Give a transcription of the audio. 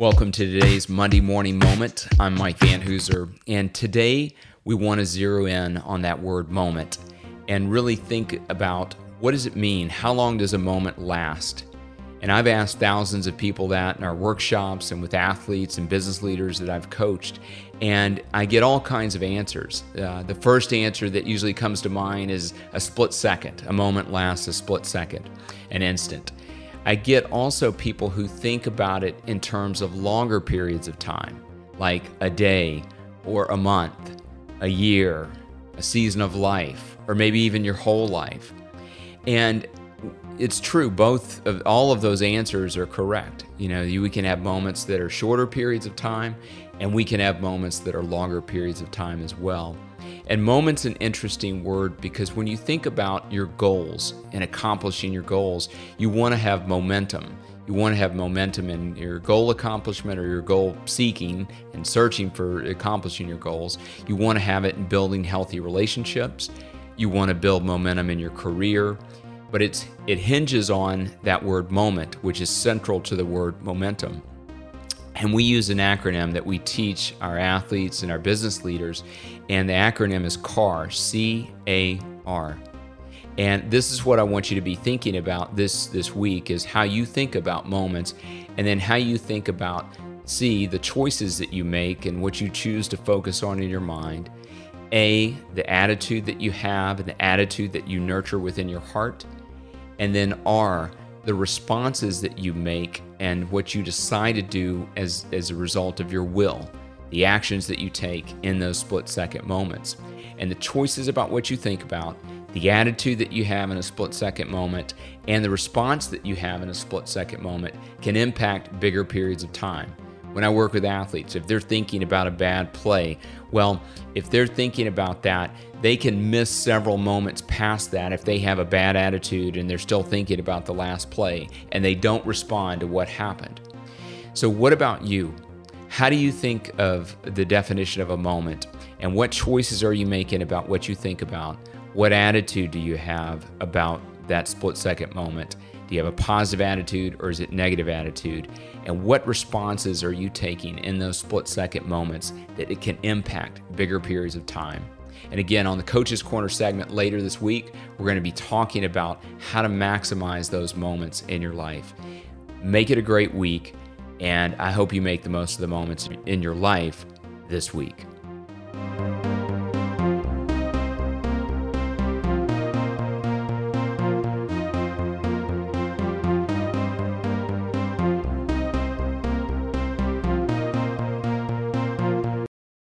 Welcome to today's Monday morning moment. I'm Mike Van Hoozer, and today we want to zero in on that word moment and really think about what does it mean? How long does a moment last? And I've asked thousands of people that in our workshops and with athletes and business leaders that I've coached, and I get all kinds of answers. Uh, the first answer that usually comes to mind is a split second. A moment lasts a split second, an instant. I get also people who think about it in terms of longer periods of time, like a day or a month, a year, a season of life, or maybe even your whole life. And it's true, both of all of those answers are correct. You know, you, we can have moments that are shorter periods of time, and we can have moments that are longer periods of time as well. And moment's an interesting word because when you think about your goals and accomplishing your goals, you want to have momentum. You want to have momentum in your goal accomplishment or your goal seeking and searching for accomplishing your goals. You want to have it in building healthy relationships. You want to build momentum in your career. But it's it hinges on that word moment, which is central to the word momentum. And we use an acronym that we teach our athletes and our business leaders, and the acronym is CAR, C A R. And this is what I want you to be thinking about this this week is how you think about moments and then how you think about C, the choices that you make and what you choose to focus on in your mind. A, the attitude that you have and the attitude that you nurture within your heart. And then R, the responses that you make and what you decide to do as, as a result of your will, the actions that you take in those split second moments, and the choices about what you think about, the attitude that you have in a split second moment, and the response that you have in a split second moment can impact bigger periods of time when I work with athletes, if they're thinking about a bad play, well, if they're thinking about that, they can miss several moments past that if they have a bad attitude and they're still thinking about the last play and they don't respond to what happened. So, what about you? How do you think of the definition of a moment? And what choices are you making about what you think about? What attitude do you have about that split second moment? Do you have a positive attitude or is it negative attitude? And what responses are you taking in those split second moments that it can impact bigger periods of time? And again, on the Coach's Corner segment later this week, we're going to be talking about how to maximize those moments in your life. Make it a great week, and I hope you make the most of the moments in your life this week.